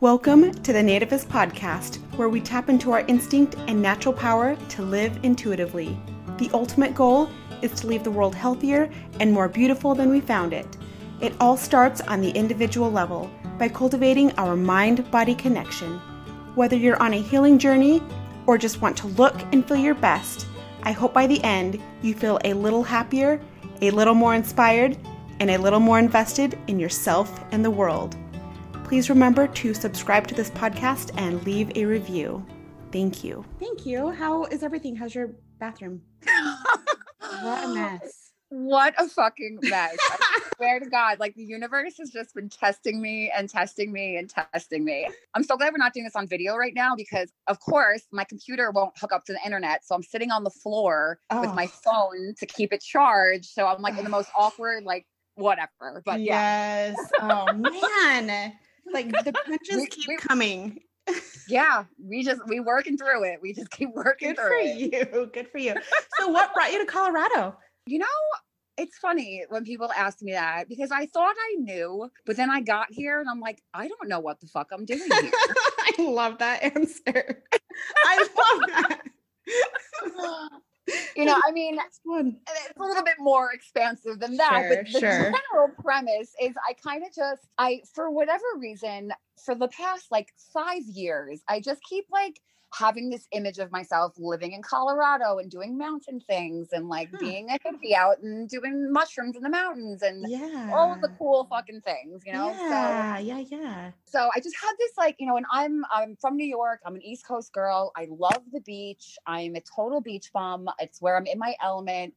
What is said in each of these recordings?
Welcome to the Nativist Podcast, where we tap into our instinct and natural power to live intuitively. The ultimate goal is to leave the world healthier and more beautiful than we found it. It all starts on the individual level by cultivating our mind body connection. Whether you're on a healing journey or just want to look and feel your best, I hope by the end you feel a little happier, a little more inspired, and a little more invested in yourself and the world. Please remember to subscribe to this podcast and leave a review. Thank you. Thank you. How is everything? How's your bathroom? what a mess. What a fucking mess. I swear to God, like the universe has just been testing me and testing me and testing me. I'm so glad we're not doing this on video right now because, of course, my computer won't hook up to the internet. So I'm sitting on the floor oh. with my phone to keep it charged. So I'm like in the most awkward, like, whatever. But yes. Yeah. oh, man. Like the punches we, keep we, coming. yeah, we just we working through it. We just keep working Good through for it. you. Good for you. So what brought you to Colorado? You know, it's funny when people ask me that because I thought I knew, but then I got here and I'm like, I don't know what the fuck I'm doing here. I love that answer. I love that. you know, I mean, it's a little bit more expansive than that. Sure, but the sure. general premise is I kind of just, I, for whatever reason, for the past like five years, I just keep like having this image of myself living in Colorado and doing mountain things and like huh. being a hippie out and doing mushrooms in the mountains and yeah. all of the cool fucking things, you know? Yeah, so, yeah, yeah. So I just had this like, you know, and I'm I'm from New York. I'm an East Coast girl. I love the beach. I'm a total beach bum. It's where I'm in my element.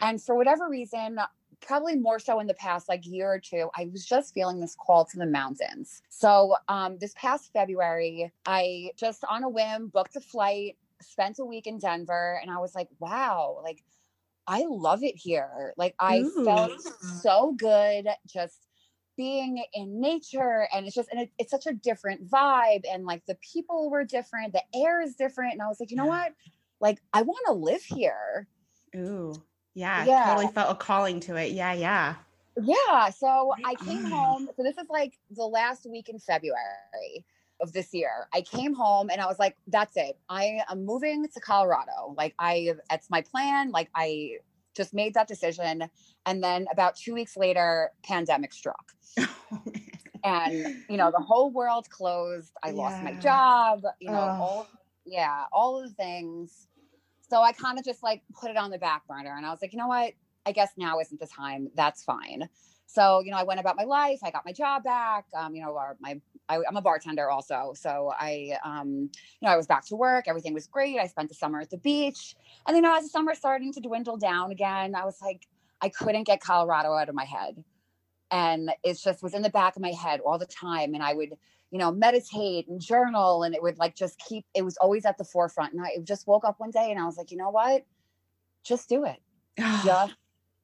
And for whatever reason, probably more so in the past like year or two i was just feeling this call to the mountains. So um, this past february i just on a whim booked a flight spent a week in denver and i was like wow like i love it here. Like i Ooh. felt so good just being in nature and it's just and it, it's such a different vibe and like the people were different the air is different and i was like you know what? Like i want to live here. Ooh. Yeah, yeah, totally felt a calling to it. Yeah, yeah. Yeah. So I came home. So this is like the last week in February of this year. I came home and I was like, that's it. I am moving to Colorado. Like I that's my plan. Like I just made that decision. And then about two weeks later, pandemic struck. Oh, and you know, the whole world closed. I yeah. lost my job, you know, oh. all yeah, all of the things. So I kind of just like put it on the back burner and I was like, you know what? I guess now isn't the time. That's fine. So, you know, I went about my life. I got my job back. Um, you know, our, my I, am a bartender also. So I, um, you know, I was back to work. Everything was great. I spent the summer at the beach. And you know, as the summer starting to dwindle down again, I was like, I couldn't get Colorado out of my head. And it just was in the back of my head all the time. And I would, you know, meditate and journal. And it would like just keep, it was always at the forefront. And I just woke up one day and I was like, you know what? Just do it. just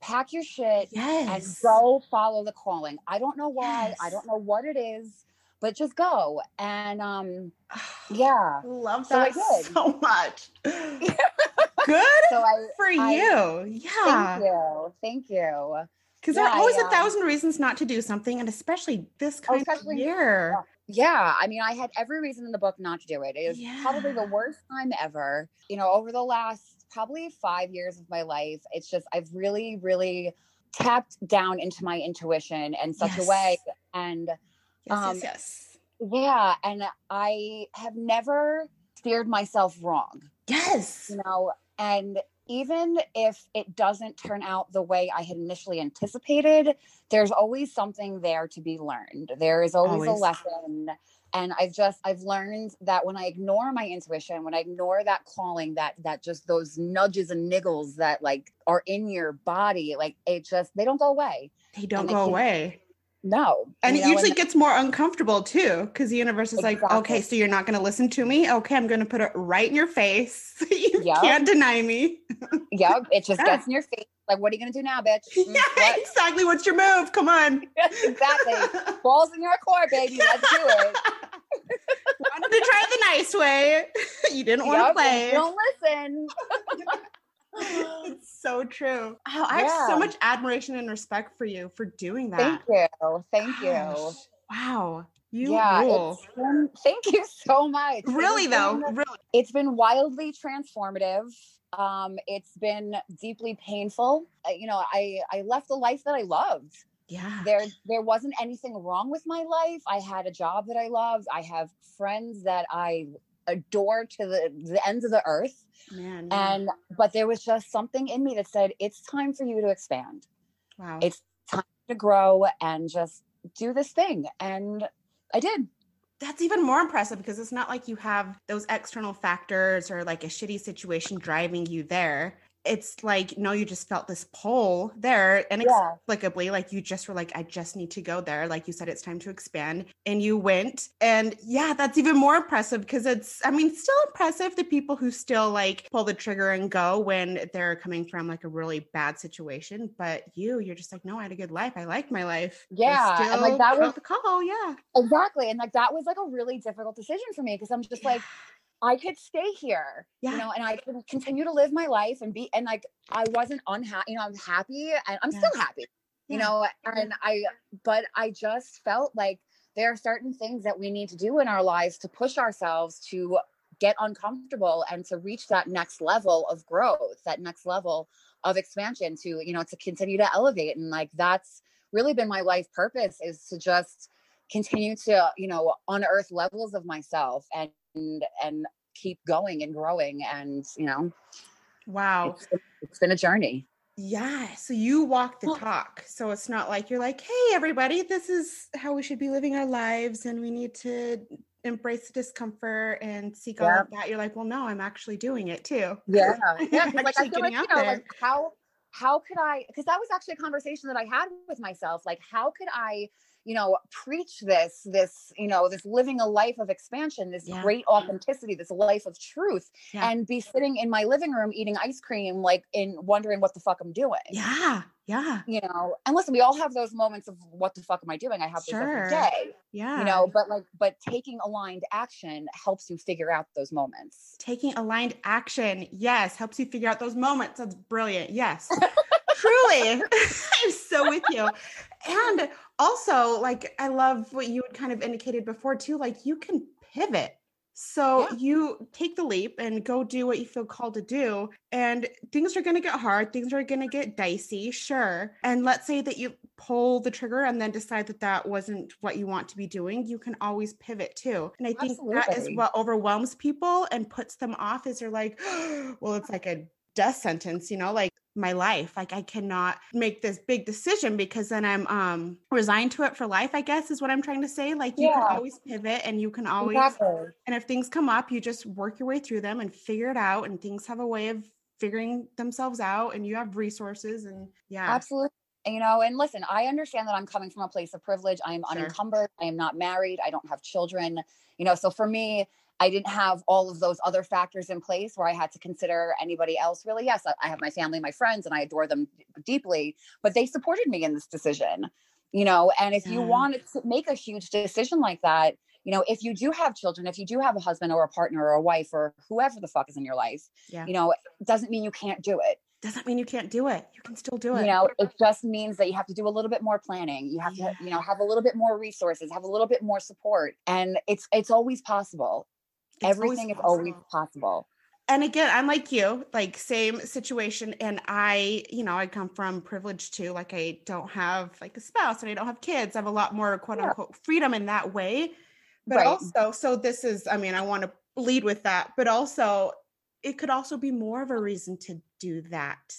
pack your shit yes. and go follow the calling. I don't know why. Yes. I don't know what it is, but just go. And um yeah. Love that so, so much. Good so I, for I, you. Yeah. Thank you. Thank you. Because yeah, there are always a thousand reasons not to do something, and especially this oh, kind especially, of year. Yeah, I mean, I had every reason in the book not to do it. It was yeah. probably the worst time ever. You know, over the last probably five years of my life, it's just, I've really, really tapped down into my intuition in such yes. a way. And yes, um, yes, yes. Yeah. And I have never steered myself wrong. Yes. You know, and even if it doesn't turn out the way I had initially anticipated, there's always something there to be learned. There is always, always, a lesson. And I've just I've learned that when I ignore my intuition, when I ignore that calling, that that just those nudges and niggles that like are in your body, like it just they don't go away. They don't go away no. And it know, usually and gets more uncomfortable too, because the universe is exactly. like, okay, so you're not going to listen to me. Okay, I'm going to put it right in your face. you yep. can't deny me. yep. It just yeah. gets in your face. Like, what are you going to do now, bitch? Mm, yeah, what? exactly. What's your move? Come on. exactly. Balls in your court, baby. Let's do it. Wanted to try the nice way. You didn't want to play. Don't listen so true. Oh, I yeah. have so much admiration and respect for you for doing that. Thank you. Thank Gosh. you. Wow. You yeah, rule. been, thank you so much. Really has though, been- really. it's been wildly transformative. Um, it's been deeply painful. Uh, you know, I I left the life that I loved. Yeah. There there wasn't anything wrong with my life. I had a job that I loved. I have friends that I adore to the, the ends of the earth. Man. yeah. And but there was just something in me that said, it's time for you to expand. wow. It's time to grow and just do this thing. And I did. that's even more impressive because it's not like you have those external factors or like a shitty situation driving you there. It's like, no, you just felt this pull there inexplicably. Like you just were like, I just need to go there. Like you said, it's time to expand. And you went. And yeah, that's even more impressive because it's, I mean, still impressive the people who still like pull the trigger and go when they're coming from like a really bad situation. But you, you're just like, no, I had a good life. I liked my life. Yeah, and, like, that was- the call. Yeah. Exactly. And like that was like a really difficult decision for me because I'm just like, I could stay here, Yeah. you know, and I could continue to live my life and be, and like, I wasn't unhappy, you know, I'm happy and I'm Yeah. still happy, you Yeah. know, and I, but I just felt like there are certain things that we need to do in our lives to push ourselves to get uncomfortable and to reach that next level of growth, that next level of expansion to, you know, to continue to elevate. And like, that's really been my life purpose is to just continue to, you know, unearth levels of myself and, and keep going and growing. And, you know, Wow. it's, it's been a journey. Yeah. So you walk the talk. So it's not like you're like, hey, everybody, this is how we should be living our lives and we need to embrace the discomfort and seek all of that. You're like, well, no, I'm actually doing it too. Yeah. Yeah. like, I feel like, you out know, there. like how, how could I, because that was actually a conversation that I had with myself. Like, how could I, you know, preach this, this, you know, this living a life of expansion, this Yeah. great authenticity, this life of truth, Yeah. and be sitting in my living room eating ice cream, like in wondering what the fuck I'm doing. Yeah. Yeah. You know, and listen, we all have those moments of what the fuck am I doing? I have Sure. every day. Yeah. You know, but like, but taking aligned action helps you figure out those moments. taking aligned action, yes, helps you figure out those moments. That's brilliant. Yes. Truly. I'm so with you. And also, like, I love what you had kind of indicated before, too. Like, you can pivot. So Yeah. you take the leap and go do what you feel called to do. And things are going to get hard. Things are going to get dicey, sure. And let's say that you pull the trigger and then decide that that wasn't what you want to be doing. You can always pivot too. And I think that is what overwhelms people and puts them off is they're like, well, it's like a death sentence, you know, like my life. Like I cannot make this big decision because then I'm um resigned to it for life, I guess is what I'm trying to say. Like you can always pivot and you can always Exactly. and if things come up, you just work your way through them and figure it out. And things have a way of figuring themselves out and you have resources and yeah. Absolutely. You know, and listen, I understand that I'm coming from a place of privilege. I am Sure. unencumbered. I am not married. I don't have children. You know, so for me, I didn't have all of those other factors in place where I had to consider anybody else really. Yes, I- have my family, my friends, and I adore them deeply, but they supported me in this decision. You know, and if you Yeah. wanted to make a huge decision like that, you know, if you do have children, if you do have a husband or a partner or a wife or whoever the fuck is in your life, Yeah. you know, it doesn't mean you can't do it. Doesn't mean you can't do it. You can still do it. you know it just means that you have to do a little bit more planning you have to you know have a little bit more resources have a little bit more support and it's it's always possible It's always everything is always possible. possible and again i'm like you like same situation and i you know i come from privilege too like i don't have like a spouse and i don't have kids i have a lot more quote Yeah. unquote freedom in that way but Right. also so this is i mean i want to lead with that but also it could also be more of a reason to do that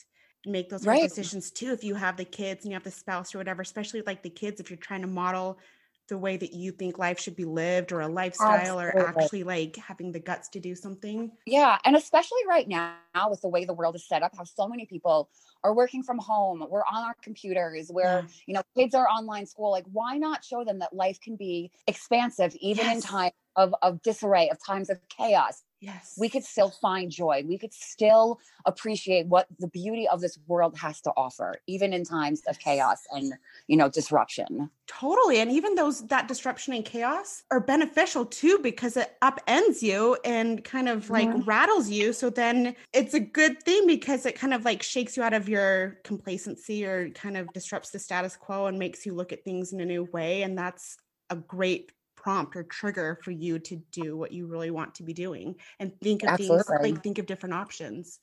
make those Right. decisions too if you have the kids and you have the spouse or whatever especially like the kids if you're trying to model the way that you think life should be lived or a lifestyle or actually like having the guts to do something? Yeah and especially right now with the way the world is set up how so many people are working from home we're on our computers where Yeah. you know kids are online school like why not show them that life can be expansive even in time of, of disarray of times of chaos yes we could still find joy. We could still appreciate what the beauty of this world has to offer, even in times of chaos and you know disruption. Totally. And even those that disruption and chaos are beneficial too because it upends you and kind of like Mhm. rattles you. So then it's a good thing because it kind of like shakes you out of your complacency or kind of disrupts the status quo and makes you look at things in a new way. And that's a great prompt or trigger for you to do what you really want to be doing and think of Absolutely. things like think of different options.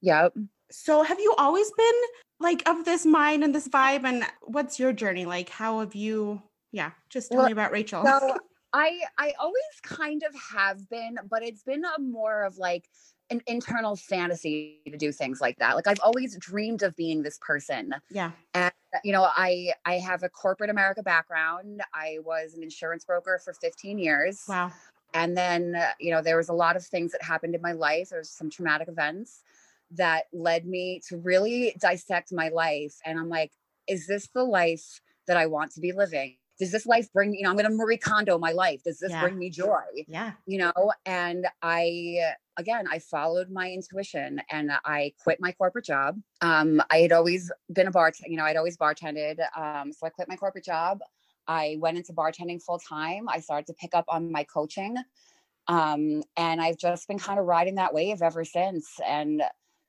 Yep. So have you always been like of this mind and this vibe and what's your journey like? How have you yeah, just tell Well, me about Rachel. So I I always kind of have been, but it's been a more of like an internal fantasy to do things like that. Like I've always dreamed of being this person. yeah. And you know, I I have a corporate America background. I was an insurance broker for 15 years. Wow. And then, uh, you know, there was a lot of things that happened in my life. There was some traumatic events that led me to really dissect my life. And I'm like, is this the life that I want to be living? Does this life bring you know, I'm going to Marie Kondo my life. Does this Yeah. bring me joy? Yeah. You know, and I, again, I followed my intuition and I quit my corporate job. Um, I had always been a bartender, you know, I'd always bartended. Um, so I quit my corporate job. I went into bartending full time. I started to pick up on my coaching. Um, and I've just been kind of riding that wave ever since. And,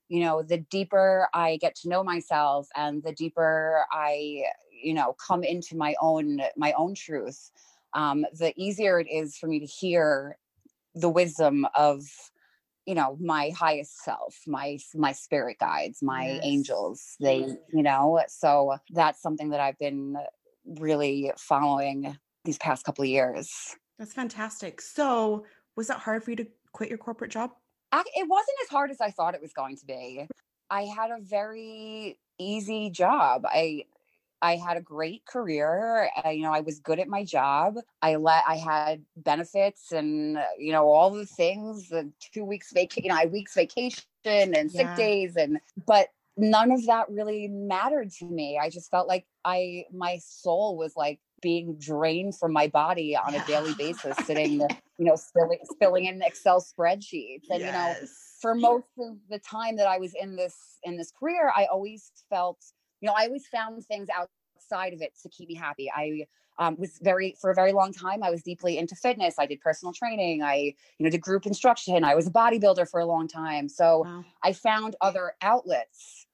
you know, the deeper I get to know myself and the deeper I, you know, come into my own, my own truth, um, the easier it is for me to hear the wisdom of, you know, my highest self, my, my spirit guides, my Yes. angels, they, you know, so that's something that I've been really following these past couple of years. That's fantastic. So, was it hard for you to quit your corporate job? Ac- It wasn't as hard as I thought it was going to be. I had a very easy job. I I had a great career. Uh, you know, I was good at my job. I let I had benefits and uh, you know all the things. The two weeks vacation, you know, I weeks vacation and sick Yeah. days, and but none of that really mattered to me. I just felt like I my soul was like being drained from my body on a daily basis, sitting you know, filling filling in Excel spreadsheets. And you know, for most of the time that I was in this in this career, I always felt, you know, I always found things outside of it to keep me happy. I um, was very for a very long time. I was deeply into fitness. I did personal training. I you know did group instruction. I was a bodybuilder for a long time. So Wow. I found other outlets,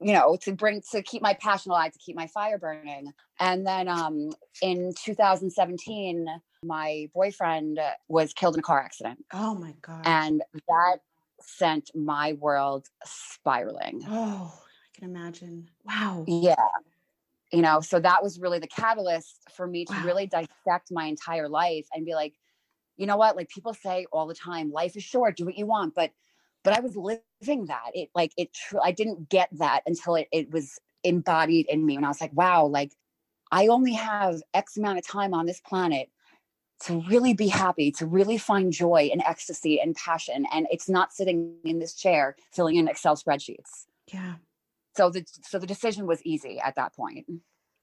you know, to bring to keep my passion alive, to keep my fire burning. And then um, in 2017, my boyfriend was killed in a car accident, Oh my god. and that sent my world spiraling. oh, I can imagine. Wow. Yeah. You know, so that was really the catalyst for me to Wow. really dissect my entire life and be like, you know what? Like people say all the time, life is short, do what you want. But but I was living that. It like it tr- I didn't get that until it, it was embodied in me. And I was like, wow, like I only have X amount of time on this planet to really be happy, to really find joy and ecstasy and passion. And it's not sitting in this chair filling in Excel spreadsheets Yeah. So the so the decision was easy at that point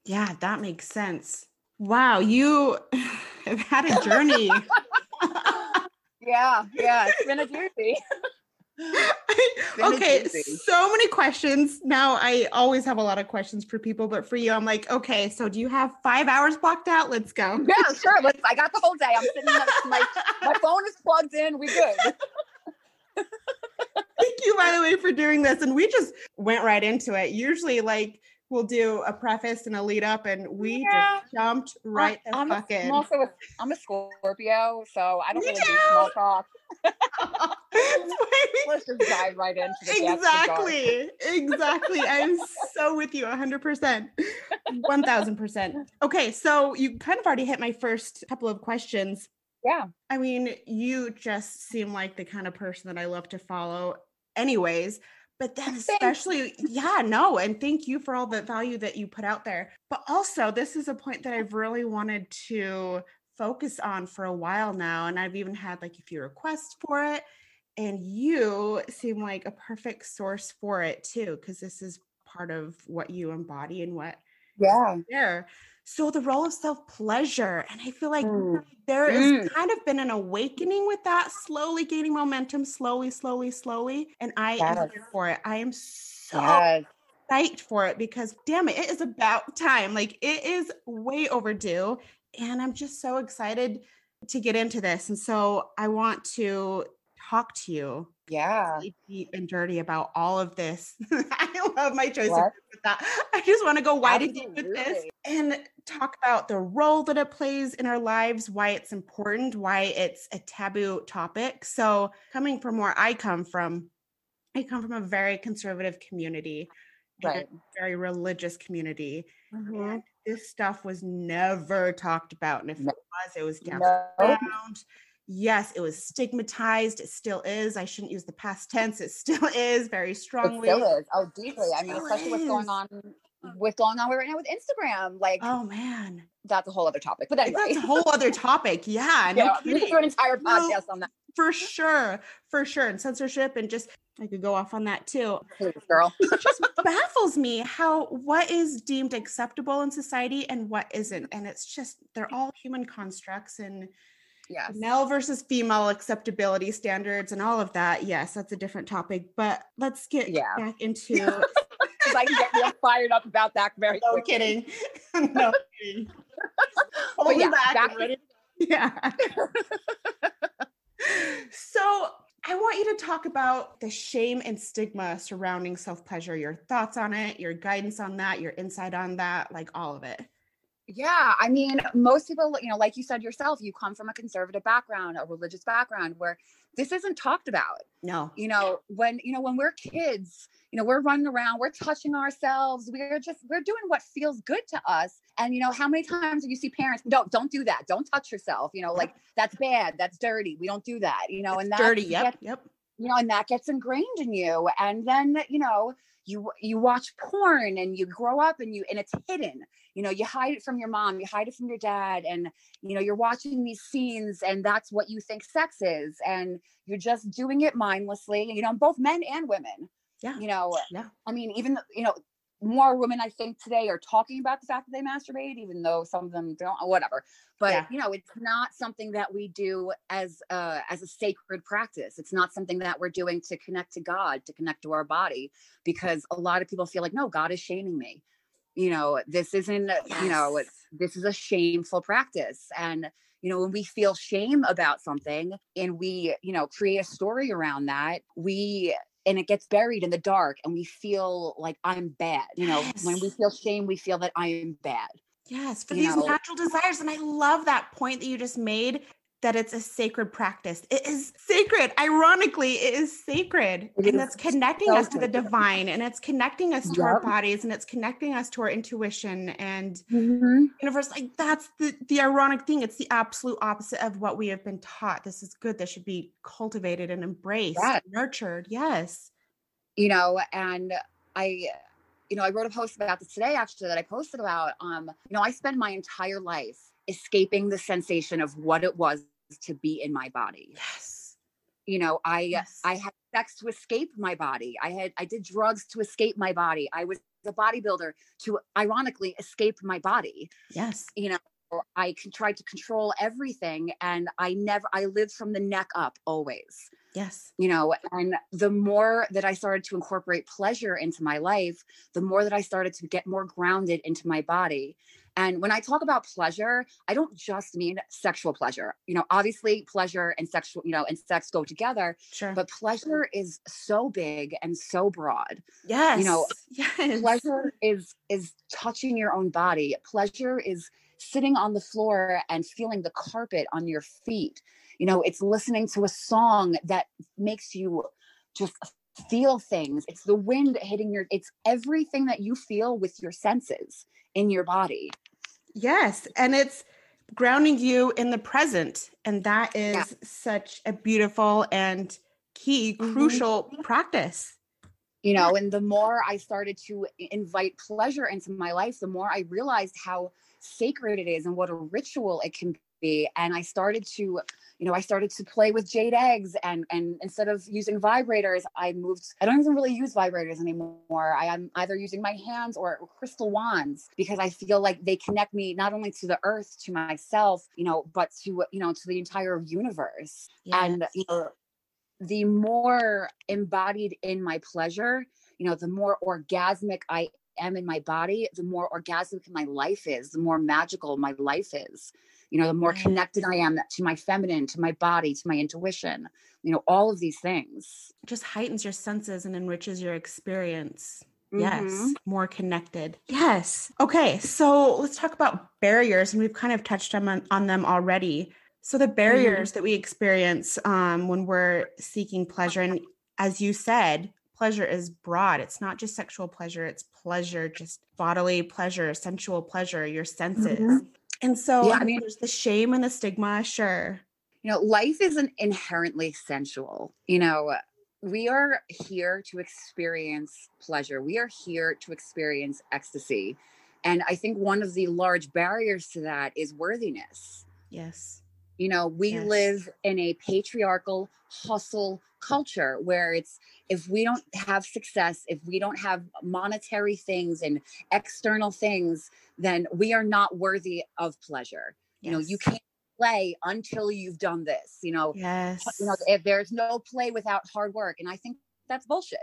Yeah, that makes sense. Wow, you have had a journey. yeah yeah it's been a journey okay, so many questions. Now I always have a lot of questions for people, but for you, I'm like, okay, so do you have five hours blocked out? Let's go. yeah sure let's i got the whole day i'm sitting my my phone is plugged in we good Thank you, by the way, for doing this. And we just went right into it. Usually, like, we'll do a preface and a lead up, and we Yeah. just jumped right the I'm, a. I'm also a, i'm a scorpio so i don't Me really do small talk let's just dive right into the depths of dark. exactly exactly i'm so with you 100% 1000% okay so you kind of already hit my first couple of questions yeah i mean you just seem like the kind of person that i love to follow anyways but then especially yeah no and thank you for all the value that you put out there. But also this is a point that i've really wanted to focus on for a while now and i've even had like a few requests for it and you seem like a perfect source for it too because this is part of what you embody and what yeah. there so the role of self-pleasure and i feel like Mm. there has Mm. kind of been an awakening with that slowly gaining momentum slowly slowly slowly and i am here for it i am so yes psyched for it because damn it, it is about time. Like it is way overdue. And I'm just so excited to get into this. And so I want to talk to you yeah really deep and dirty about all of this. I love my choice of What? words with that. I just want to go wide and deep with this and talk about the role that it plays in our lives, why it's important, why it's a taboo topic. So, coming from where I come from, I come from a very conservative community, Right. very religious community. Mhm. And this stuff was never talked about. And if No. it was, it was down No. Yes, it was stigmatized. It still is. I shouldn't use the past tense. It still is very It strongly. still is. Oh, deeply. I mean, especially what's going on with going on right now with Instagram. Like Oh man, that's a whole other topic. But anyway, that's a whole other topic. Yeah, no yeah, we could do an entire No. podcast on that, For sure, for sure, and censorship, and just I could go off on that too. please, girl. It just baffles me how what is deemed acceptable in society and what isn't, and it's just they're all human constructs and Yes. male versus female acceptability standards and all of that. Yes, that's a different topic, but let's get Yeah. back into. 'Cause I can get real fired up about that very no quickly. kidding, no kidding. Holding yeah, back back ready. Yeah. so I want you to talk about the shame and stigma surrounding self pleasure. Your thoughts on it, your guidance on that, your insight on that, like all of it. Yeah, I mean, most people, you know, like you said yourself, you come from a conservative background, a religious background where this isn't talked about. No. You know, when, you know, when we're kids, you know, we're running around, we're touching ourselves, we're just we're doing what feels good to us. And you know, how many times do you see parents, don't don't do that, don't touch yourself, you know, like that's bad, that's dirty. We don't do that, you know, and It's that dirty. Yep. gets- Yep. you know, and that gets ingrained in you. And then, you know, you you watch porn and you grow up and you and it's hidden. You know, you hide it from your mom, you hide it from your dad, and you know, you're watching these scenes and that's what you think sex is. And you're just doing it mindlessly, you know, both men and women. Yeah. You know, Yeah. I mean, even you know, more women I think today are talking about the fact that they masturbate, even though some of them don't, whatever. But Yeah. you know, it's not something that we do as uh as a sacred practice. It's not something that we're doing to connect to God, to connect to our body, because a lot of people feel like, no, God is shaming me. You know, this isn't, you know, this is a shameful practice. And you know, when we feel shame about something and we, you know, create a story around that, we and it gets buried in the dark and we feel like I'm bad. You know, when we feel shame, we feel that I am bad. Yes, for you these know- natural desires. And I love that point that you just made that it's a sacred practice. It is sacred. Ironically, it is sacred. It and that's connecting so us to the divine and it's connecting us to our bodies and it's connecting us to our intuition and Mm-hmm. universe. Like that's the the ironic thing. It's the absolute opposite of what we have been taught. This is good. This should be cultivated and embraced, Yes. nurtured. Yes. you know and i you know i wrote a post about this today actually that i posted about um you know i spend my entire life escaping the sensation of what it was to be in my body Yes. you know i Yes. i had sex to escape my body i had i did drugs to escape my body i was a bodybuilder to ironically escape my body Yes. you know i tried to control everything and i never i lived from the neck up always Yes. you know and the more that i started to incorporate pleasure into my life the more that i started to get more grounded into my body and when i talk about pleasure i don't just mean sexual pleasure you know obviously pleasure and sexual you know and sex go together Sure. but pleasure is so big and so broad yes. You know, yes. pleasure is is touching your own body pleasure is sitting on the floor and feeling the carpet on your feet you know it's listening to a song that makes you just feel things it's the wind hitting your it's everything that you feel with your senses in your body Yes, and it's grounding you in the present, and that is Yeah. such a beautiful and key, Mhm. crucial practice. you know and the more i started to invite pleasure into my life the more i realized how sacred it is and what a ritual it can be and i started to you know i started to play with jade eggs and and instead of using vibrators i moved i don't even really use vibrators anymore. I am either using my hands or crystal wands because i feel like they connect me not only to the earth to myself you know but to you know to the entire universe. And you know the more embodied in my pleasure you know the more orgasmic i am in my body the more orgasmic my life is the more magical my life is you know the more connected i am to my feminine to my body to my intuition you know all of these things just heightens your senses and enriches your experience. Yes, Mhm. more connected. Yes. Okay, so let's talk about barriers, and we've kind of touched on, on them already. So, the barriers that we experience um, when we're seeking pleasure, and as you said, pleasure is broad. It's not just sexual pleasure, it's pleasure, just bodily pleasure, sensual pleasure, your senses. Mhm. And so, Yeah, I mean- there's the shame and the stigma, sure. you know life isn't inherently sensual you know uh, we are here to experience pleasure we are here to experience ecstasy and i think one of the large barriers to that is worthiness Yes. You know we Yes. live in a patriarchal hustle culture where it's if we don't have success if we don't have monetary things and external things then we are not worthy of pleasure you know you can't play until you've done this you know Yes. you know if there's no play without hard work and i think that's bullshit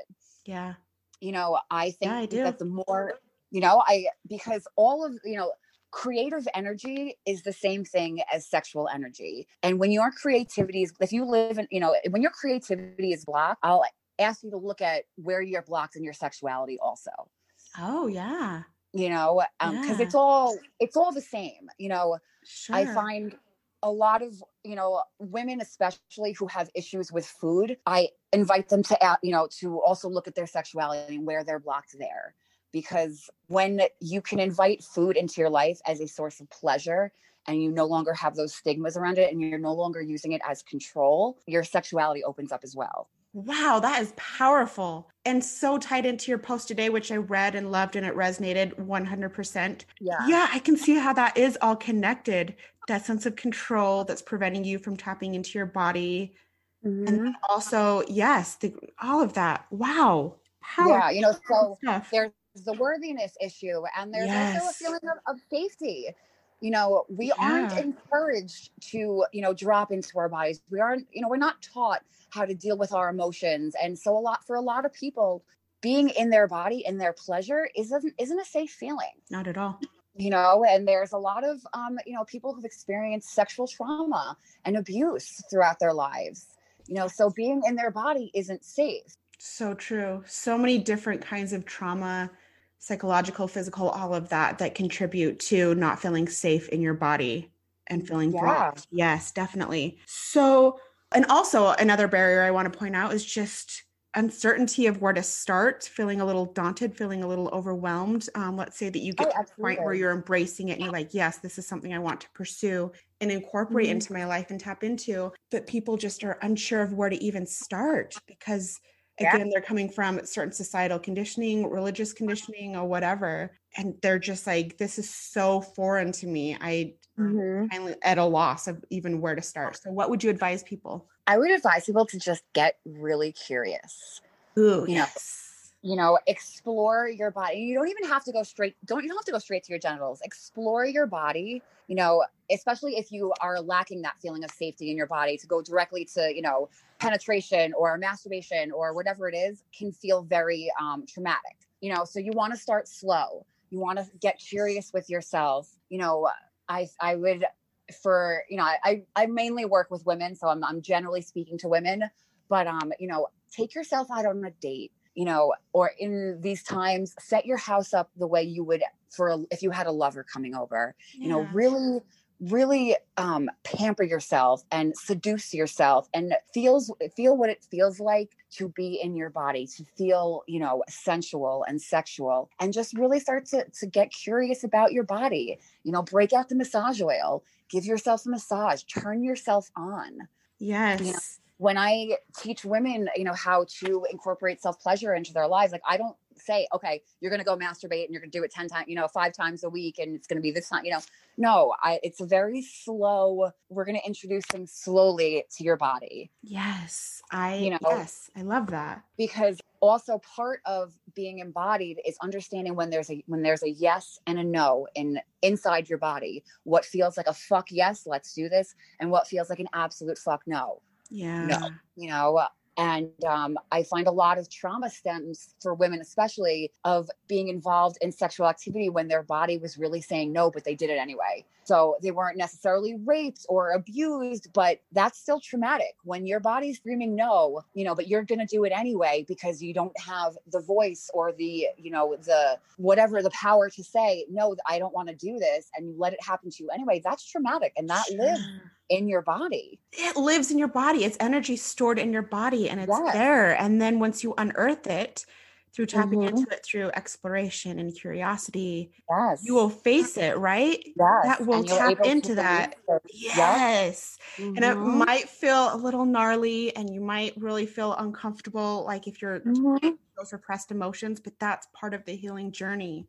yeah. you know i think Yeah, I that the more you know i because all of you know creative energy is the same thing as sexual energy and when your creativity is if you live in you know when your creativity is blocked i'll ask you to look at where you're blocked in your sexuality also Oh, yeah. you know um, because Yeah. it's all it's all the same you know Sure. I find a lot of you know women especially who have issues with food i invite them to you know to also look at their sexuality and where they're blocked there because when you can invite food into your life as a source of pleasure and you no longer have those stigmas around it and you're no longer using it as control your sexuality opens up as well Wow, that is powerful and so tied into your post today, which I read and loved and it resonated 100%. yeah Yeah, I can see how that is all connected. That sense of control that's preventing you from tapping into your body. And then also, yes, the, all of that. Wow. Powerful yeah you know so there's the worthiness issue and there's also a feeling of, of safety. You know we aren't encouraged to you know drop into our bodies. We aren't you know we're not taught how to deal with our emotions and so a lot for a lot of people being in their body in their pleasure isn't isn't a safe feeling. Not at all. you know and there's a lot of um you know people who've experienced sexual trauma and abuse throughout their lives. You know so being in their body isn't safe. So true. So many different kinds of trauma, psychological, physical, all of that that contribute to not feeling safe in your body and feeling Yeah. blocked. Yes, definitely. So, and also another barrier I want to point out is just uncertainty of where to start, feeling a little daunted, feeling a little overwhelmed. Um, let's say that you get Oh, to the point where you're embracing it and you're like, yes, this is something I want to pursue and incorporate Mhm. into my life and tap into. But people just are unsure of where to even start because Yeah. again they're coming from certain societal conditioning religious conditioning or whatever and they're just like this is so foreign to me. I i'm mm-hmm. at a loss of even where to start. So what would you advise people? I would advise people to just get really curious. Ooh, You know, yes You know, explore your body. You don't even have to go straight. Don't you don't have to go straight to your genitals. Explore your body. You know, especially if you are lacking that feeling of safety in your body, to go directly to you know penetration or masturbation or whatever it is can feel very um, traumatic. You know, so you want to start slow. You want to get curious with yourself. You know, I I would for you know I I mainly work with women, so I'm I'm generally speaking to women. But um, you know, take yourself out on a date. You know, or in these times, set your house up the way you would for a, if you had a lover coming over. You know, really really um pamper yourself and seduce yourself and feels feel what it feels like to be in your body to feel you know sensual and sexual and just really start to to get curious about your body. You know break out the massage oil give yourself a massage turn yourself on. Yes when I teach women, you know, how to incorporate self pleasure into their lives, like I don't say, okay, you're going to go masturbate and you're going to do it 10 times, you know, five times a week and it's going to be this time, you know, no, I, it's a very slow, we're going to introduce things slowly to your body. Yes i You know- yes i love that. Because also part of being embodied is understanding when there's a when there's a yes and a no in inside your body. What feels like a fuck yes let's do this and what feels like an absolute fuck no yeah. No, you know And um, I find a lot of trauma stems for women, especially of being involved in sexual activity when their body was really saying no, but they did it anyway. So they weren't necessarily raped or abused, but that's still traumatic when your body's screaming no, you know, but you're going to do it anyway because you don't have the voice or the, you know, the whatever the power to say, no, I don't want to do this. And you let it happen to you anyway. That's traumatic. And that lives in your body. It lives in your body. It's energy stored in your body and it's yes. there. And then once you unearth it through tapping mm-hmm. into it through exploration and curiosity, yes. you will face it, right? Yes. That will tap into that. Yes. Mm-hmm. And it mm-hmm. might feel a little gnarly and you might really feel uncomfortable, like if you're mm-hmm. those repressed emotions, but that's part of the healing journey.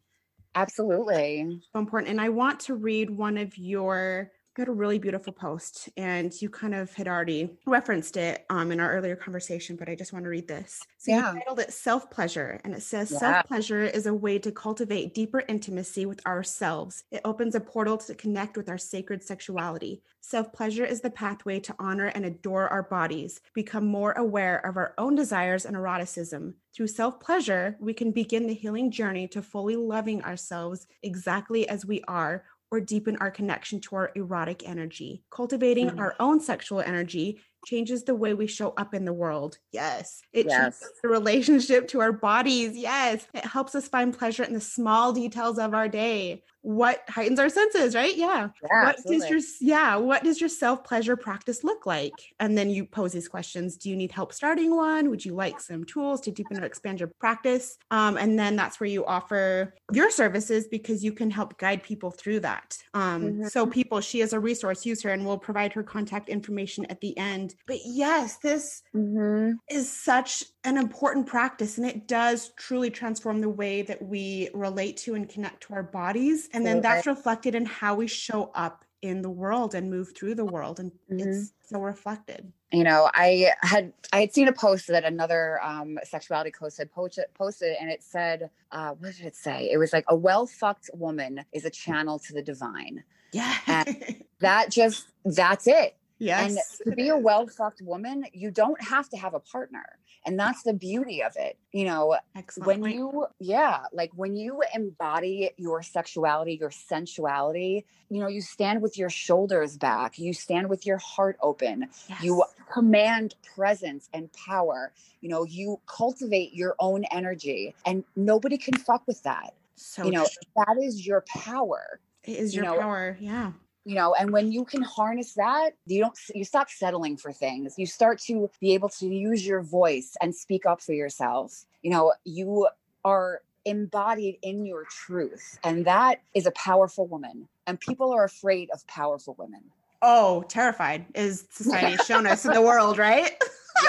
Absolutely. So important. And I want to read one of your got a really beautiful post and you kind of had already referenced it um, in our earlier conversation but i just want to read this so yeah. you titled it self pleasure and it says yeah. self pleasure is a way to cultivate deeper intimacy with ourselves it opens a portal to connect with our sacred sexuality self pleasure is the pathway to honor and adore our bodies become more aware of our own desires and eroticism through self pleasure we can begin the healing journey to fully loving ourselves exactly as we are or deepen our connection to our erotic energy. Cultivating mm-hmm. our own sexual energy changes the way we show up in the world. Yes. It yes. changes the relationship to our bodies. Yes. It helps us find pleasure in the small details of our day what heightens our senses, right? Yeah. yeah what absolutely. does your yeah, what does your self-pleasure practice look like? And then you pose these questions. Do you need help starting one? Would you like some tools to deepen or expand your practice? Um, and then that's where you offer your services because you can help guide people through that. Um, mm-hmm. so people, she is a resource, use her and we'll provide her contact information at the end. But yes, this mm-hmm. is such an important practice and it does truly transform the way that we relate to and connect to our bodies and then that's reflected in how we show up in the world and move through the world and mm-hmm. it's so reflected. You know i had i had seen a post that another um, sexuality coach had posted, posted and it said uh, what did it say? It was like a well fucked woman is a channel to the divine. Yeah. and that just that's it Yes. And to be a well fucked woman, you don't have to have a partner. And that's the beauty of it. You know, Excellent. when you, yeah, like when you embody your sexuality, your sensuality, you know, you stand with your shoulders back, you stand with your heart open, yes. you command presence and power, you know, you cultivate your own energy, and nobody can fuck with that. So, you know, true. that is your power. It is your know, power. Yeah you know and when you can harness that you don't you stop settling for things. You start to be able to use your voice and speak up for yourself. You know you are embodied in your truth and that is a powerful woman and people are afraid of powerful women. Oh terrified is society shown us in the world right?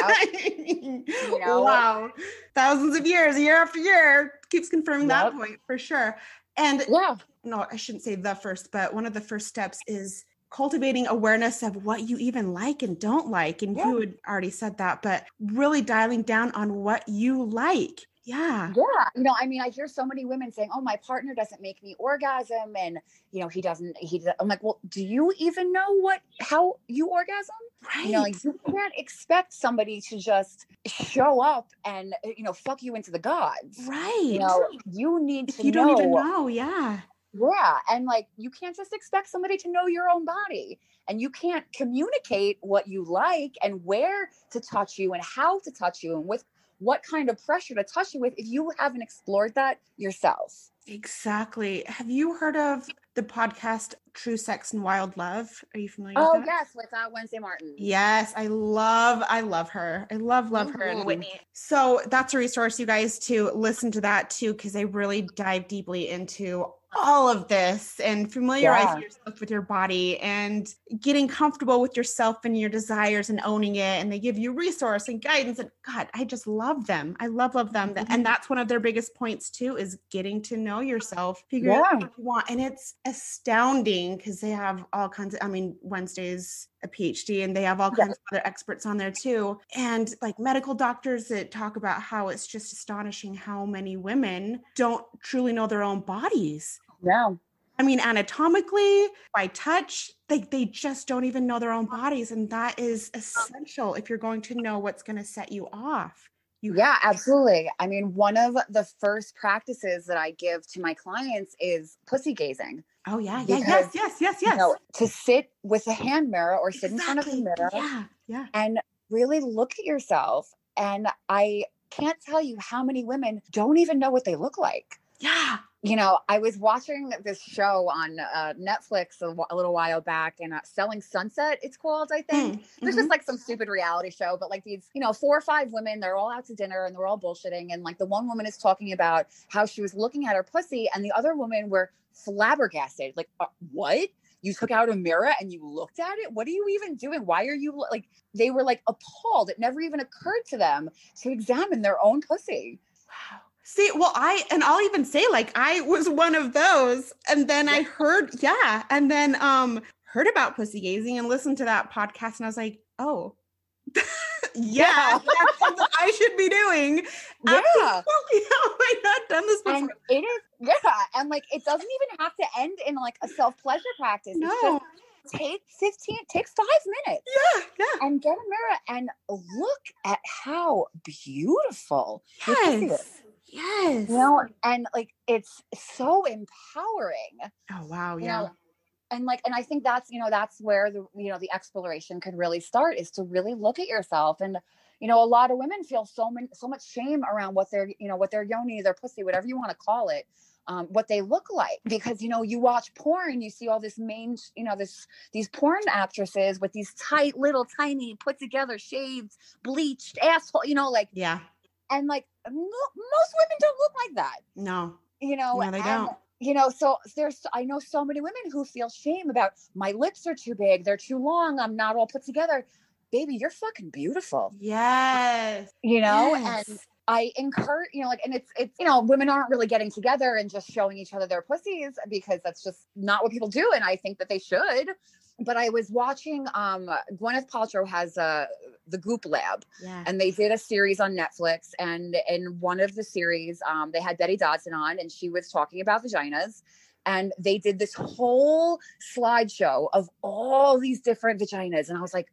Yep. you know? wow. Thousands of years year after year keeps confirming yep. that point for sure. And yeah no, I shouldn't say the first, but one of the first steps is cultivating awareness of what you even like and don't like. And yeah. you had already said that, but really dialing down on what you like. Yeah. Yeah. You know, I mean, I hear so many women saying, oh, my partner doesn't make me orgasm. And, you know, he doesn't, he, I'm like, well, do you even know what, how you orgasm? Right. You know, like, you can't expect somebody to just show up and, uh, you know, fuck you into the gods. Right. You know, you need to you know. don't even know. Yeah. Yeah. And like, you can't just expect somebody to know your own body. And you can't communicate what you like and where to touch you and how to touch you and with what kind of pressure to touch you with if you haven't explored that yourself. Exactly. Have you heard of the podcast True Sex and Wild Love? Are you familiar oh, with that? yes, with uh, Wednesday Martin. Yes, I love, I love her. I love, love mm-hmm. her and Whitney. So that's a resource, you guys, to listen to that too, because they really dive deeply into all of this and familiarize yeah. yourself with your body and getting comfortable with yourself and your desires and owning it and they give you resource and guidance and god i just love them i love love them mm-hmm. and that's one of their biggest points too is getting to know yourself figure yeah. out what you want and it's astounding because they have all kinds of i mean wednesdays a PhD and they have all kinds of other experts on there too. And like medical doctors that talk about how it's just astonishing how many women don't truly know their own bodies. No. I mean, anatomically, by touch, they, they just don't even know their own bodies. And that is essential if you're going to know what's going to set you off. You yeah, absolutely. I mean, one of the first practices that I give to my clients is pussy gazing. Oh yeah, yeah, because, yes, yes, yes, yes. You know, to sit with a hand mirror or sit exactly. in front of the mirror, yeah, yeah, and really look at yourself. And I can't tell you how many women don't even know what they look like. Yeah, you know, I was watching this show on uh, Netflix a, a, little while back, and uh, Selling Sunset, it's called, I think. Mm-hmm. It's just like some stupid reality show, but like these, you know, four or five women, they're all out to dinner and they're all bullshitting. And like the one woman is talking about how she was looking at her pussy, and the other women were flabbergasted. Like, uh, what? You took out a mirror and you looked at it? What are you even doing? Why are you like, they were like appalled. It never even occurred to them to examine their own pussy. Wow. See, well, I and I'll even say like I was one of those, and then I heard, yeah, and then um heard about pussy gazing and listened to that podcast, and I was like, oh, yeah, that's what I should be doing. Yeah, Absolutely. have I not done this before? And it is, yeah, and like it doesn't even have to end in like a self pleasure practice. No. It's just take 15 take five minutes yeah yeah and get a mirror and look at how beautiful yes Yes. You know, and like it's so empowering. Oh wow, yeah. Know? And like, and I think that's, you know, that's where the, you know, the exploration could really start is to really look at yourself. And, you know, a lot of women feel so many, so much shame around what their, you know, what their yoni, their pussy, whatever you want to call it, um, what they look like because you know you watch porn you see all this main you know this these porn actresses with these tight little tiny put together shaved bleached asshole you know like yeah and like most women don't look like that. No. You know, no, they and, don't. You know, so there's I know so many women who feel shame about my lips are too big, they're too long, I'm not all put together. Baby, you're fucking beautiful. Yes. You know, yes. and I encourage, you know, like, and it's, it's, you know, women aren't really getting together and just showing each other their pussies because that's just not what people do. And I think that they should but I was watching um Gwyneth Paltrow has uh the Goop Lab yeah. and they did a series on Netflix and in one of the series um they had Betty Dodson on and she was talking about vaginas and they did this whole slideshow of all these different vaginas and I was like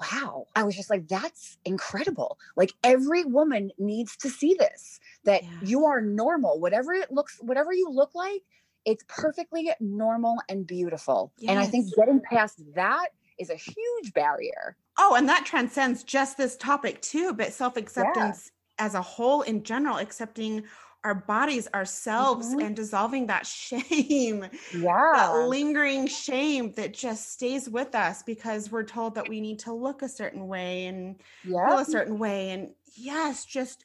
wow I was just like that's incredible like every woman needs to see this that yeah. you are normal whatever it looks whatever you look like it's perfectly normal and beautiful. Yes. And I think getting past that is a huge barrier. Oh, and that transcends just this topic too, but self acceptance yeah. as a whole in general, accepting our bodies, ourselves, mm-hmm. and dissolving that shame. Yeah. That lingering shame that just stays with us because we're told that we need to look a certain way and yeah. feel a certain way. And yes, just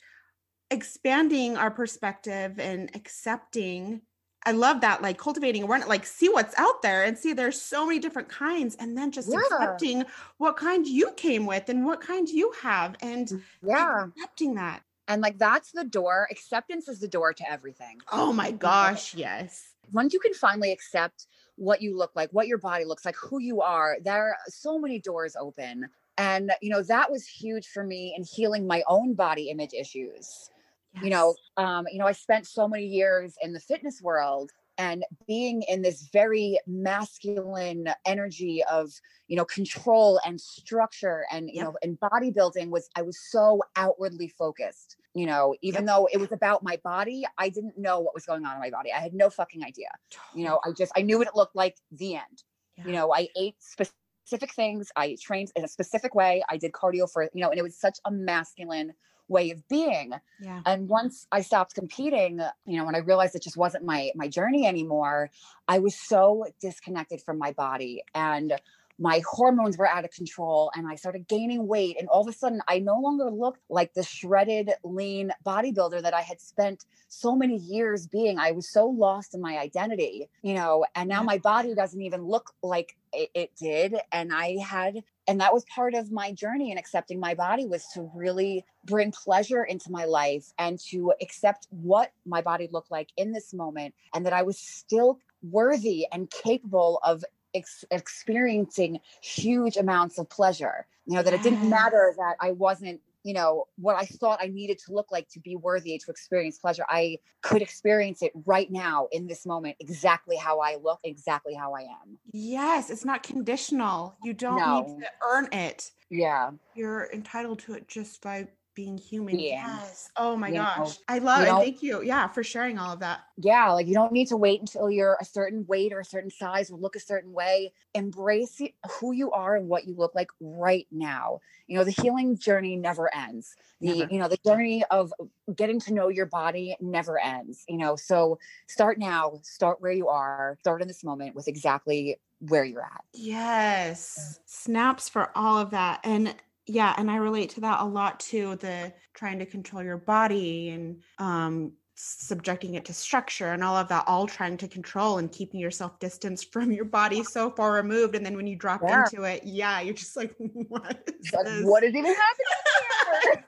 expanding our perspective and accepting I love that, like cultivating awareness, like see what's out there and see there's so many different kinds, and then just yeah. accepting what kind you came with and what kind you have, and mm, yeah, accepting that. And like that's the door. Acceptance is the door to everything. Oh my gosh, yes. Once you can finally accept what you look like, what your body looks like, who you are, there are so many doors open. And you know, that was huge for me in healing my own body image issues Yes. You know, um, you know, I spent so many years in the fitness world and being in this very masculine energy of you know control and structure and you yep. know and bodybuilding was i was so outwardly focused you know even yep. though it was about my body i didn't know what was going on in my body i had no fucking idea you know i just i knew what it looked like the end yeah. you know i ate specific things i trained in a specific way i did cardio for you know and it was such a masculine way of being. Yeah. And once I stopped competing, you know, when I realized it just wasn't my my journey anymore, I was so disconnected from my body and my hormones were out of control and I started gaining weight. And all of a sudden, I no longer looked like the shredded, lean bodybuilder that I had spent so many years being. I was so lost in my identity, you know, and now my body doesn't even look like it, it did. And I had, and that was part of my journey in accepting my body was to really bring pleasure into my life and to accept what my body looked like in this moment and that I was still worthy and capable of ex- experiencing huge amounts of pleasure. You know, that it didn't matter that I wasn't you know, what I thought I needed to look like to be worthy to experience pleasure. I could experience it right now in this moment, exactly how I look, exactly how I am. Yes, it's not conditional. You don't No. need to earn it. Yeah. You're entitled to it just by being human. Yeah. Yes. Oh my You know, gosh. I love it. Thank you. Yeah, for sharing all of that. Yeah. Like you don't need to wait until you're a certain weight or a certain size or look a certain way. Embrace who you are and what you look like right now. You know, the healing journey never ends. The, Never. you know, the journey of getting to know your body never ends. You know, so start now, start where you are, start in this moment with exactly where you're at. Yes. Snaps for all of that. And yeah, and I relate to that a lot too, the trying to control your body and um subjecting it to structure and all of that, all trying to control and keeping yourself distanced from your body so far removed. And then when you drop Yeah. into it, yeah, you're just like, what is, like, this? What is even happening here?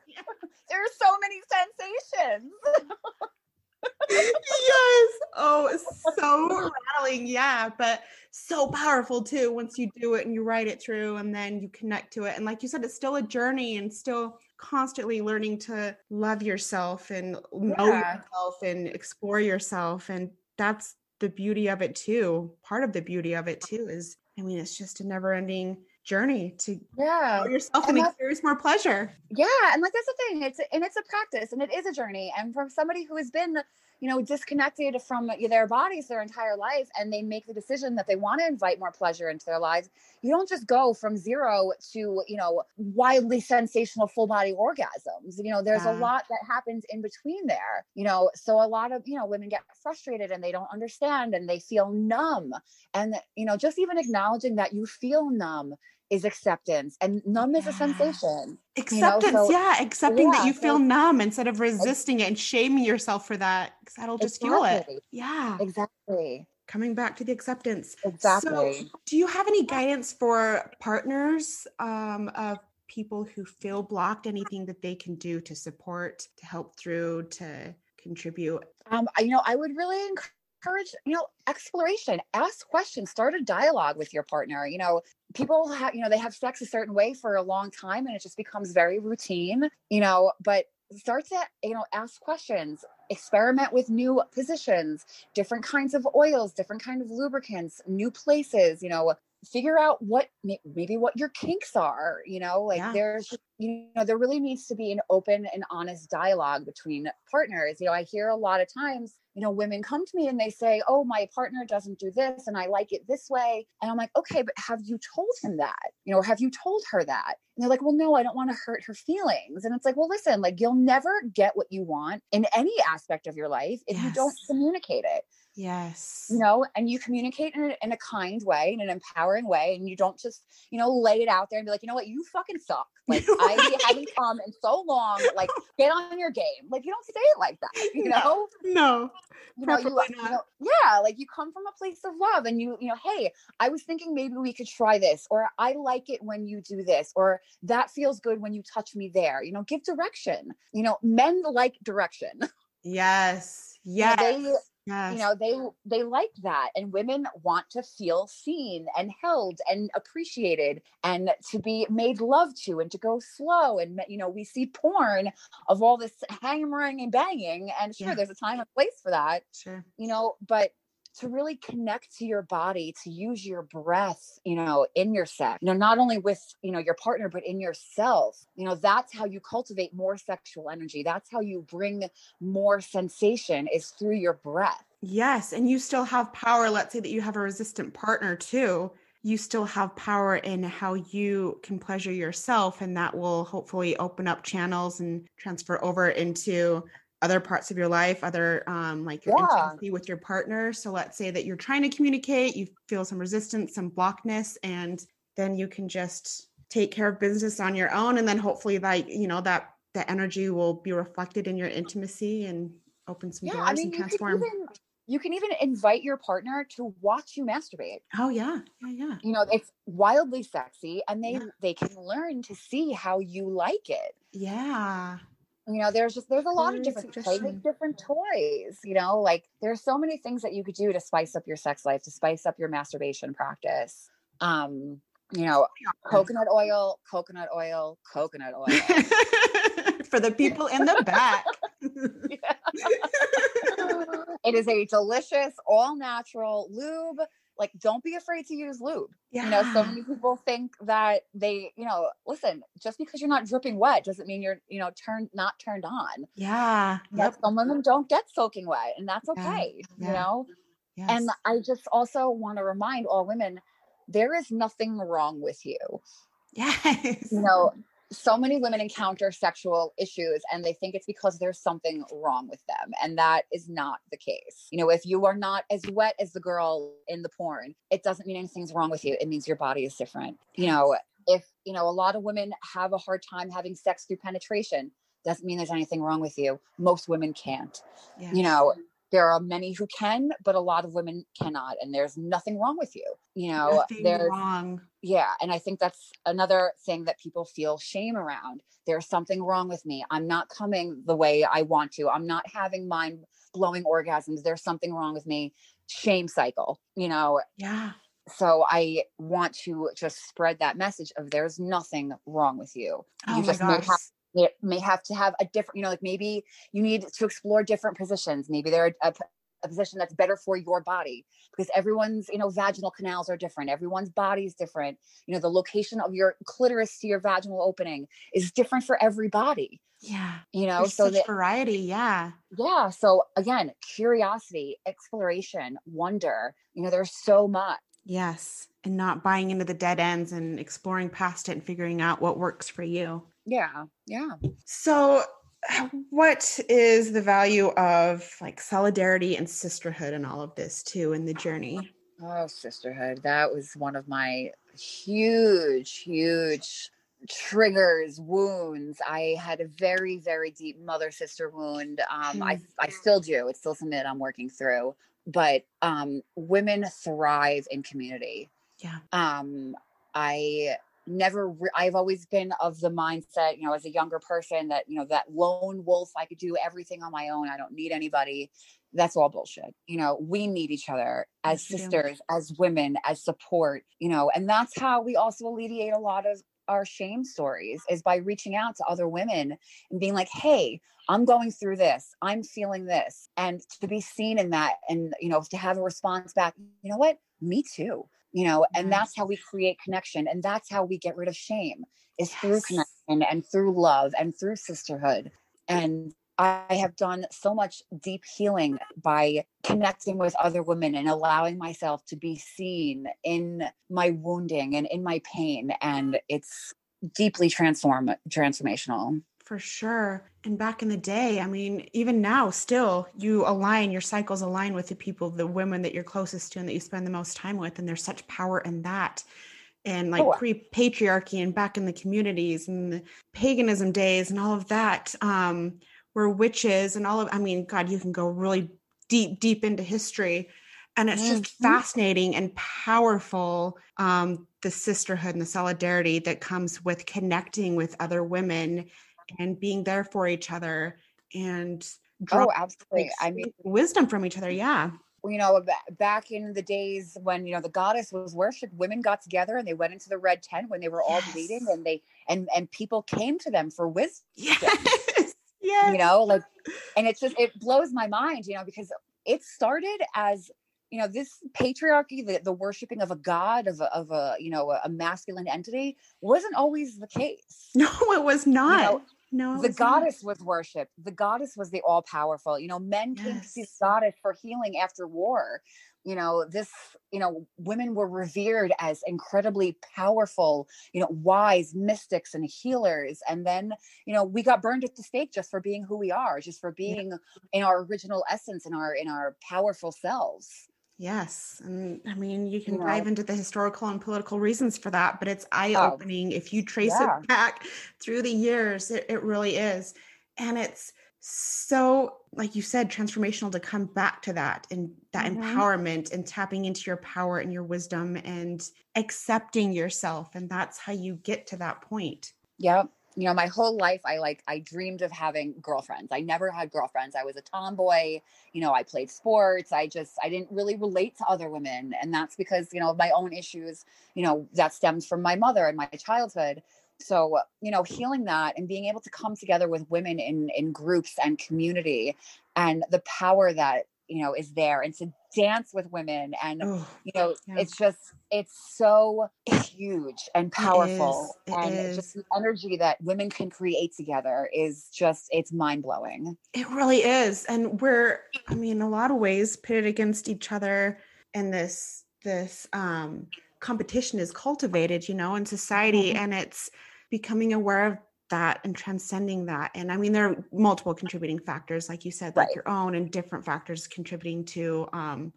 there are so many sensations. Yes. Oh, so rattling. Yeah. But so powerful too once you do it and you write it through and then you connect to it. And like you said, it's still a journey and still constantly learning to love yourself and know Yeah. yourself and explore yourself. And that's the beauty of it too. Part of the beauty of it too is, I mean, it's just a never ending journey to Yeah. yourself and and experience more pleasure. Yeah, and like that's the thing. It's and it's a practice and it is a journey. And from somebody who has been, you know, disconnected from their bodies their entire life and they make the decision that they want to invite more pleasure into their lives, you don't just go from zero to, you know, wildly sensational full body orgasms. You know, there's Yeah. a lot that happens in between there. You know, so a lot of, you know, women get frustrated and they don't understand and they feel numb. And you know, just even acknowledging that you feel numb is acceptance and numb is a sensation Acceptance, so- yeah, accepting that yeah, you feel numb instead of resisting it and shaming yourself for that because that'll just fuel it. Yeah, Exactly. coming back to the acceptance. Exactly. So, do you have any guidance for partners um, of people who feel blocked? Anything that they can do to support, to help through, to contribute? um, I- you know, I would really encourage, you know, exploration. Ask questions. Start a dialogue with your partner. You know, people have, you know, they have sex a certain way for a long time, and it just becomes very routine. You know, but start to, you know, ask questions. Experiment with new positions, different kinds of oils, different kind of lubricants, new places. You know, figure out what maybe what your kinks are. You know, like Yeah. there's you know there really needs to be an open and honest dialogue between partners you know i hear a lot of times you know women come to me and they say oh my partner doesn't do this and i like it this way. And i'm like okay but have you told him that? You know have you told her that and they're like well no i don't want to hurt her feelings. And it's like well listen like you'll never get what you want in any aspect of your life if you don't communicate it. Yes. you know and you communicate in a, in a kind way in an empowering way and you don't just you know lay it out there and be like you know what? You fucking suck. Like i haven't come in so long. Like get on your game. Like you don't say it like that you know? No. you know, you, Preferably you know, yeah, like you come from a place of love and you, you know, hey, I was thinking maybe we could try this, or I like it when you do this, or that feels good when you touch me there. You know, give direction. You know, men like direction. Yes. You know, Yes. they- yes. you know they they like that and women want to feel seen and held and appreciated and to be made love to and to go slow and you know we see porn of all this hammering and banging and sure Yeah. there's a time and place for that sure. you know but to really connect to your body to use your breath you know in your sex you know not only with you know your partner but in yourself you know that's how you cultivate more sexual energy that's how you bring more sensation is through your breath Yes, and you still have power. Let's say that you have a resistant partner too. You still have power in how you can pleasure yourself, and that will hopefully open up channels and transfer over into other parts of your life, other um, like your Yeah. intimacy with your partner. So let's say that you're trying to communicate, you feel some resistance, some blockness, and then you can just take care of business on your own, and then hopefully that you know that the energy will be reflected in your intimacy and open some yeah doors i mean and you can transform. even you can even invite your partner to watch you masturbate Oh yeah, yeah, yeah. you know it's wildly sexy and they Yeah. they can learn to see how you like it Yeah. You know there's just there's a lot of different play with different toys you know like there's so many things that you could do to spice up your sex life to spice up your masturbation practice um you know, coconut oil, coconut oil, coconut oil. For the people in the back. it is a delicious, all natural lube. Like, don't be afraid to use lube. Yeah. You know, so many people think that they, you know, listen, just because you're not dripping wet doesn't mean you're, you know, turned not turned on. Yeah. Yep. Some women don't get soaking wet, and that's okay. Yeah. You know, Yes. and I just also want to remind all women there is nothing wrong with you. yes. You know, so many women encounter sexual issues and they think it's because there's something wrong with them. And that is not the case. You know, if you are not as wet as the girl in the porn, it doesn't mean anything's wrong with you. It means your body is different. You know, if, you know, a lot of women have a hard time having sex through penetration, doesn't mean there's anything wrong with you. Most women can't you know there are many who can but a lot of women cannot and there's nothing wrong with you you know Nothing there's wrong. yeah and i think that's another thing that people feel shame around. There's something wrong with me. I'm not coming the way i want to. I'm not having mind blowing orgasms. There's something wrong with me. Shame cycle you know? Yeah. so i want to just spread that message of there's nothing wrong with you. Oh you my just may gosh. have it may have to have a different you know like maybe you need to explore different positions maybe there a, a position that's better for your body because everyone's you know vaginal canals are different everyone's body is different you know the location of your clitoris to your vaginal opening is different for everybody Yeah. you know There's so that variety. Yeah. yeah so again curiosity exploration wonder you know there's so much Yes. And not buying into the dead ends and exploring past it and figuring out what works for you. Yeah yeah So, what is the value of like solidarity and sisterhood and all of this too in the journey? Oh, sisterhood. That was one of my huge, huge triggers, wounds. I had a very, very deep mother sister wound. Um, I, I still do. It's still something that I'm working through. But um, women thrive in community. Yeah. Um, I never, re- I've always been of the mindset, you know, as a younger person that, you know, that lone wolf, I could do everything on my own. I don't need anybody that's all bullshit. You know, we need each other as Yes, we do. sisters, as women, as support, you know, and that's how we also alleviate a lot of our shame stories is by reaching out to other women and being like, hey, I'm going through this. I'm feeling this. And to be seen in that and, you know, to have a response back, you know what? Me too. You know, and that's how we create connection. And that's how we get rid of shame is through connection and through love and through sisterhood. And I have done so much deep healing by connecting with other women and allowing myself to be seen in my wounding and in my pain. And it's deeply transform transformational. For sure. And back in the day, I mean, even now, still, you align, your cycles align with the people, the women that you're closest to and that you spend the most time with. And there's such power in that. And like Oh. pre patriarchy and back in the communities and the paganism days and all of that, um, were witches and all of, I mean, God, you can go really deep, deep into history. And it's just Mhm. fascinating and powerful, um, the sisterhood and the solidarity that comes with connecting with other women and being there for each other and draw Oh, absolutely. I mean, wisdom from each other. Yeah. you know, back in the days when you know the goddess was worshipped, women got together and they went into the red tent when they were all bleeding, and they and and people came to them for wisdom. Yes. Yes. you know like and it's just it blows my mind you know because it started as you know this patriarchy the, the worshiping of a god of a, of a you know a, masculine entity wasn't always the case No, it was not. know, no, the was not. goddess was worshipped the goddess was the all-powerful. You know men came to see goddess for healing after war. You know this you know women were revered as incredibly powerful you know wise mystics and healers. And then you know we got burned at the stake just for being who we are just for being in our original essence in our in our powerful selves Yes. And I mean, you can You know? dive into the historical and political reasons for that, but it's eye opening. if you trace yeah. it back through the years, it, it really is. And it's so, like you said, transformational to come back to that and that Mhm. empowerment and tapping into your power and your wisdom and accepting yourself. And that's how you get to that point. Yep. You know, my whole life, I like, I dreamed of having girlfriends. I never had girlfriends. I was a tomboy. You know, I played sports. I just, I didn't really relate to other women. And that's because, you know, my own issues, you know, that stems from my mother and my childhood. So, uh, you know, healing that and being able to come together with women in in groups and community and the power that you know is there and to dance with women and oh, you know yeah. it's just it's so huge and powerful it and it just the energy that women can create together is just it's mind-blowing it really is and we're i mean in a lot of ways pitted against each other and this this um competition is cultivated you know in society mm-hmm. and it's becoming aware of that and transcending that and i mean there are multiple contributing factors like you said like right. your own and different factors contributing to um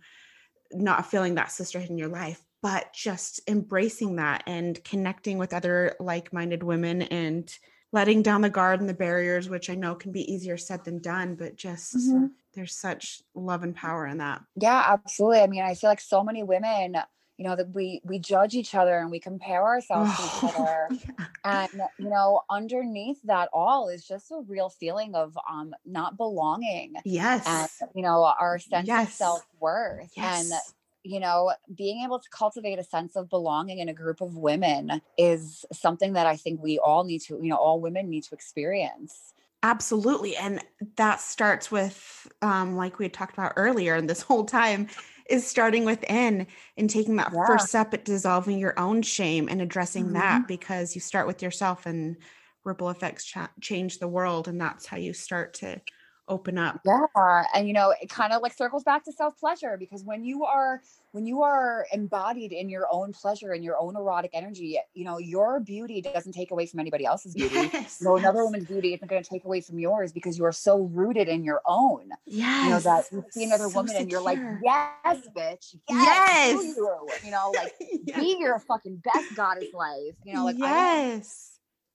not feeling that sisterhood in your life but just embracing that and connecting with other like-minded women and letting down the guard and the barriers which i know can be easier said than done but just mm-hmm. there's such love and power in that yeah absolutely i mean i feel like so many women you know that we we judge each other and we compare ourselves to each other yeah. and you know underneath that all is just a real feeling of um not belonging yes and you know our sense yes. of self-worth yes. and you know being able to cultivate a sense of belonging in a group of women is something that i think we all need to you know all women need to experience absolutely and that starts with um like we had talked about earlier and this whole time is starting within and taking that yeah. first step at dissolving your own shame and addressing mm-hmm. that because you start with yourself and ripple effects ch- change the world and that's how you start to open up yeah and you know it kind of like circles back to self pleasure because when you are when you are embodied in your own pleasure and your own erotic energy you know your beauty doesn't take away from anybody else's beauty yes, no yes. another woman's beauty isn't going to take away from yours because you are so rooted in your own yes you know that you see another so woman secure. and you're like yes bitch yes, yes. You. you know like yes. be your fucking best goddess life you know like yes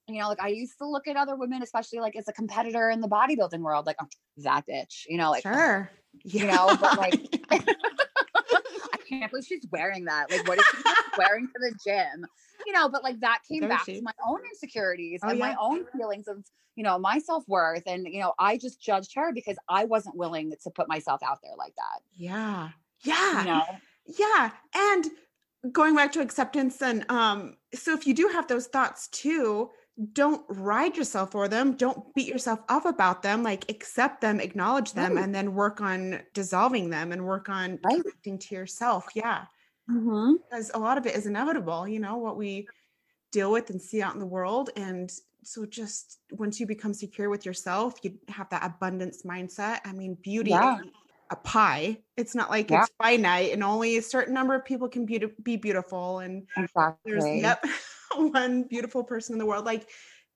you know, like I used to look at other women, especially like as a competitor in the bodybuilding world, like oh, that bitch, you know, like sure, you yeah. know, but like I can't believe she's wearing that. Like, what is she wearing to the gym? You know, but like that came back she? to my own insecurities oh, and yeah. my own feelings of, you know, my self worth. And, you know, I just judged her because I wasn't willing to put myself out there like that. Yeah. Yeah. You know? Yeah. And going back to acceptance and um so if you do have those thoughts too don't ride yourself for them don't beat yourself up about them like accept them acknowledge them right. and then work on dissolving them and work on right. connecting to yourself yeah mm-hmm. because a lot of it is inevitable you know what we deal with and see out in the world and so just once you become secure with yourself you have that abundance mindset i mean beauty yeah. a pie it's not like yeah. it's finite and only a certain number of people can be, be beautiful and exactly. there's yep one beautiful person in the world. Like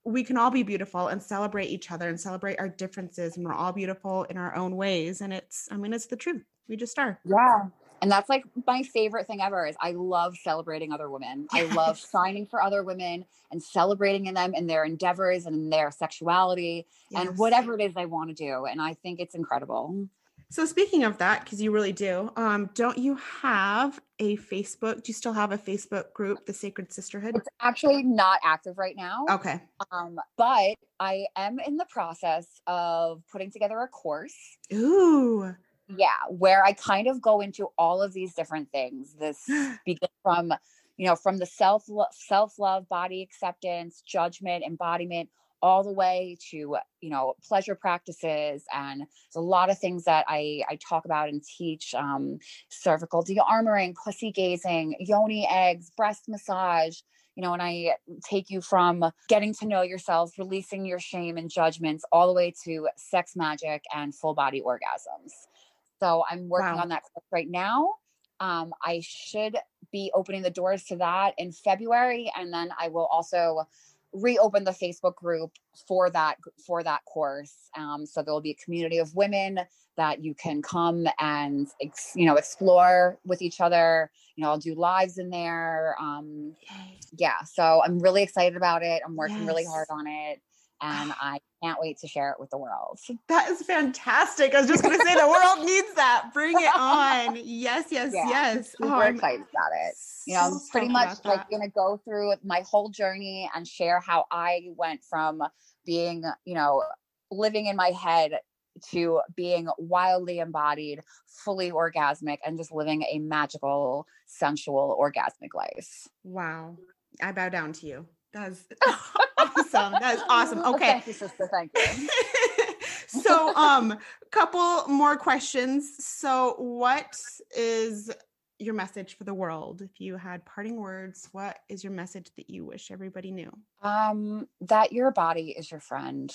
we can all be beautiful and celebrate each other and celebrate our differences and we're all beautiful in our own ways and it's i mean it's the truth we just are yeah and that's like my favorite thing ever is i love celebrating other women i love signing for other women and celebrating in them and their endeavors and their sexuality yes. and whatever it is they want to do and i think it's incredible so speaking of that, because you really do, um, don't you have a Facebook? Do you still have a Facebook group, the Sacred Sisterhood? It's actually not active right now. Okay. Um, but I am in the process of putting together a course. Ooh. Yeah, where I kind of go into all of these different things. This begin from, you know, from the self self love, body acceptance, judgment, embodiment, all the way to you know pleasure practices and there's a lot of things that i i talk about and teach um, cervical de-armoring pussy gazing yoni eggs breast massage you know and i take you from getting to know yourself releasing your shame and judgments all the way to sex magic and full body orgasms so i'm working wow. on that right now um, i should be opening the doors to that in february and then i will also reopen the Facebook group for that for that course. Um, so there will be a community of women that you can come and ex, you know explore with each other. You know, I'll do lives in there. Um, yeah, so I'm really excited about it. I'm working yes. really hard on it, and I can't wait to share it with the world. That is fantastic. I was just going to say the world needs that. Bring it on. Yes, yes, Yeah, yes. Super Oh, I'm excited about it. You know, I'm pretty much like going to go through my whole journey and share how I went from being, you know, living in my head to being wildly embodied, fully orgasmic, and just living a magical, sensual, orgasmic life. Wow. I bow down to you. That's awesome. That is awesome. Okay. Thank you, sister. Thank you. so um couple more questions. So what is your message for the world? If you had parting words, what is your message that you wish everybody knew? Um, that your body is your friend.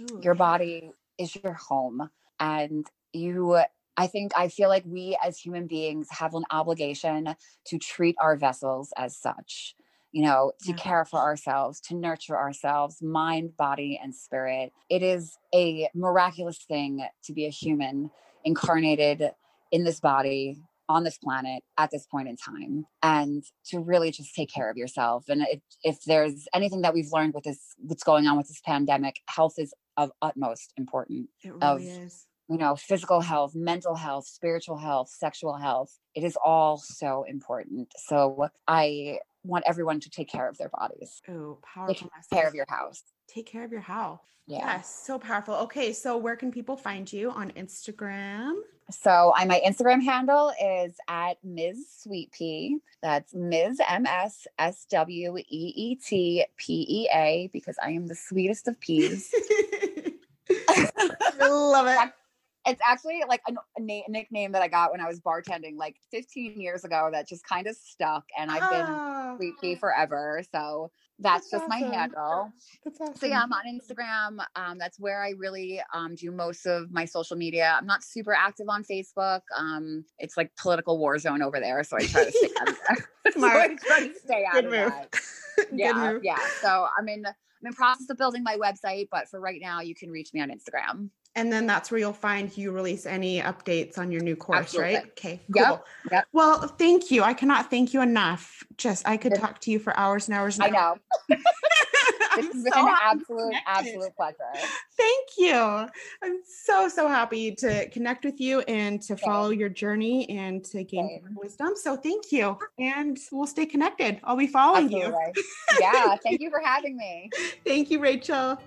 Ooh, your body is your home and you i think i feel like we as human beings have an obligation to treat our vessels as such you know to Yeah. care for ourselves to nurture ourselves mind body and spirit it is a miraculous thing to be a human incarnated in this body on this planet at this point in time and to really just take care of yourself and if, if there's anything that we've learned with this what's going on with this pandemic health is of utmost important It of- really is. you know physical health mental health spiritual health sexual health it is all so important so i want everyone to take care of their bodies Oh, powerful take care of your house Take care of your house. yeah Yes, so powerful. Okay, so where can people find you on Instagram? so I my Instagram handle is at Ms. Sweet Pea. That's Ms. M S S W E E T P E A because I am the sweetest of peas. I love it. it's actually like a, a na- nickname that I got when I was bartending like 15 years ago that just kind of stuck and I've been Ah, Sweet forever. So that's, That's just my handle. Awesome. So yeah, I'm on Instagram. Um, that's where I really um, do most of my social media. I'm not super active on Facebook. Um, it's like political war zone over there, so I try to stay out of that. so try to stay out Good of move. that. Yeah, move. yeah. So I'm in I'm in process of building my website, but for right now, you can reach me on Instagram. And then that's where you'll find you release any updates on your new course, right? Okay. Yep, Cool. yep. Well, thank you. I cannot thank you enough. Just I could talk to you for hours and hours. And I know. This has been an absolute, absolute pleasure. Thank you. I'm so so happy to connect with you and to follow your journey and to gain Same. wisdom. So thank you, and we'll stay connected. I'll be following you. Yeah. Thank you for having me. Thank you, Rachel.